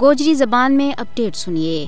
گوجری زبان میں اپڈیٹ سنیے۔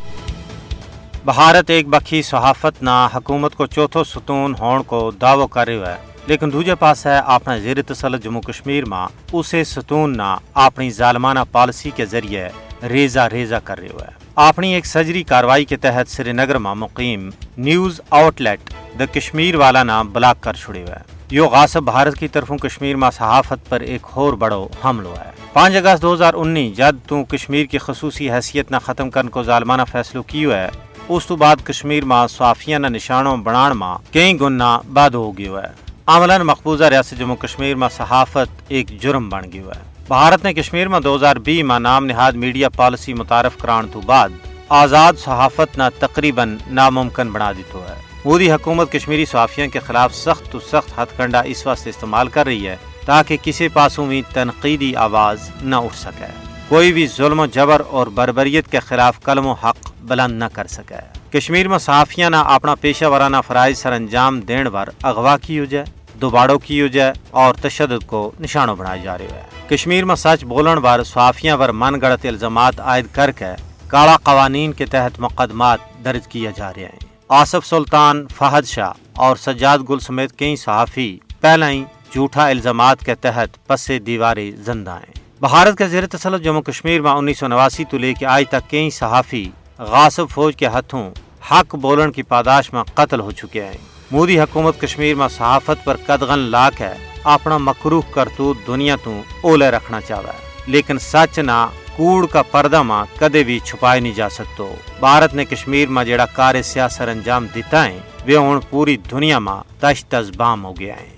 بھارت ایک بکھی صحافت نہ حکومت کو چوتھو ستون ہون کو دعوی کر رہا ہے، لیکن دوجے پاس ہے اپنا زیر تسلط جموں کشمیر میں اسے ستون نہ اپنی ظالمانہ پالیسی کے ذریعے ریزہ ریزہ کر رہے ہے۔ اپنی ایک سجری کاروائی کے تحت سری نگر میں مقیم news outlet the Kashmir Walla نام بلاک کر چھڑے ہوئے یو غاصب بھارت کی طرفوں کشمیر میں صحافت پر ایک اور بڑو حملہ ہے۔ پانچ اگست دو ہزار انیس، جد تو کشمیر کی خصوصی حیثیت نہ ختم کرنے کو ظالمانہ فیصلو کیو ہے، اس تو بعد کشمیر میں صحافیاں نہ نشانوں بنان میں کئی گنا بعد ہو گیا ہے۔ عملاً مقبوضہ ریاست جموں کشمیر میں صحافت ایک جرم بن گیا ہے۔ بھارت نے کشمیر میں دو ہزار بی میں نام نہاد میڈیا پالیسی متعارف کران تو بعد آزاد صحافت نہ تقریباً ناممکن بنا دیتو ہے۔ مودی حکومت کشمیری صحافیوں کے خلاف سخت تو سخت ہتھ کنڈا اس واسطے استعمال کر رہی ہے تاکہ کسی پاسوں میں تنقیدی آواز نہ اٹھ سکے۔ کوئی بھی ظلم و جبر اور بربریت کے خلاف قلم و حق بلند نہ کر سکے۔ کشمیر میں صحافیاں نہ اپنا پیشہ ورانہ فرائض سر انجام دین پر اغوا کی ہو جائے دوباڑوں کی ہو جائے اور تشدد کو نشانوں بنائے جا رہے ہیں کشمیر میں سچ بولن پر صحافیاں پر من گڑت الزامات عائد کر کے کالا قوانین کے تحت مقدمات درج کیا جا رہے ہیں۔ آصف سلطان، فہد شاہ اور سجاد گل سمیت کئی صحافی پہلے ہی جھوٹا الزامات کے تحت پس دیواری زندہ ہیں۔ بھارت کے زیر تسلط جموں کشمیر میں انیس سو نواسی تو لے کے آج تک کئی صحافی غاصب فوج کے ہاتھوں حق بولن کی پاداش میں قتل ہو چکے ہیں۔ مودی حکومت کشمیر میں صحافت پر قدغن لاکھ ہے۔ اپنا مکروح کرتوت دنیا تو اولے رکھنا چاہتا ہے لیکن سچ نہ، کوڑ کا پردہ ماں کدے بھی چھپائے نہیں جا سکتو۔ بھارت نے کشمیر میں جڑا کار سیاست انجام دیتا ہے۔ وہ ہوں پوری دنیا میں تش تز بام ہو گیا ہے۔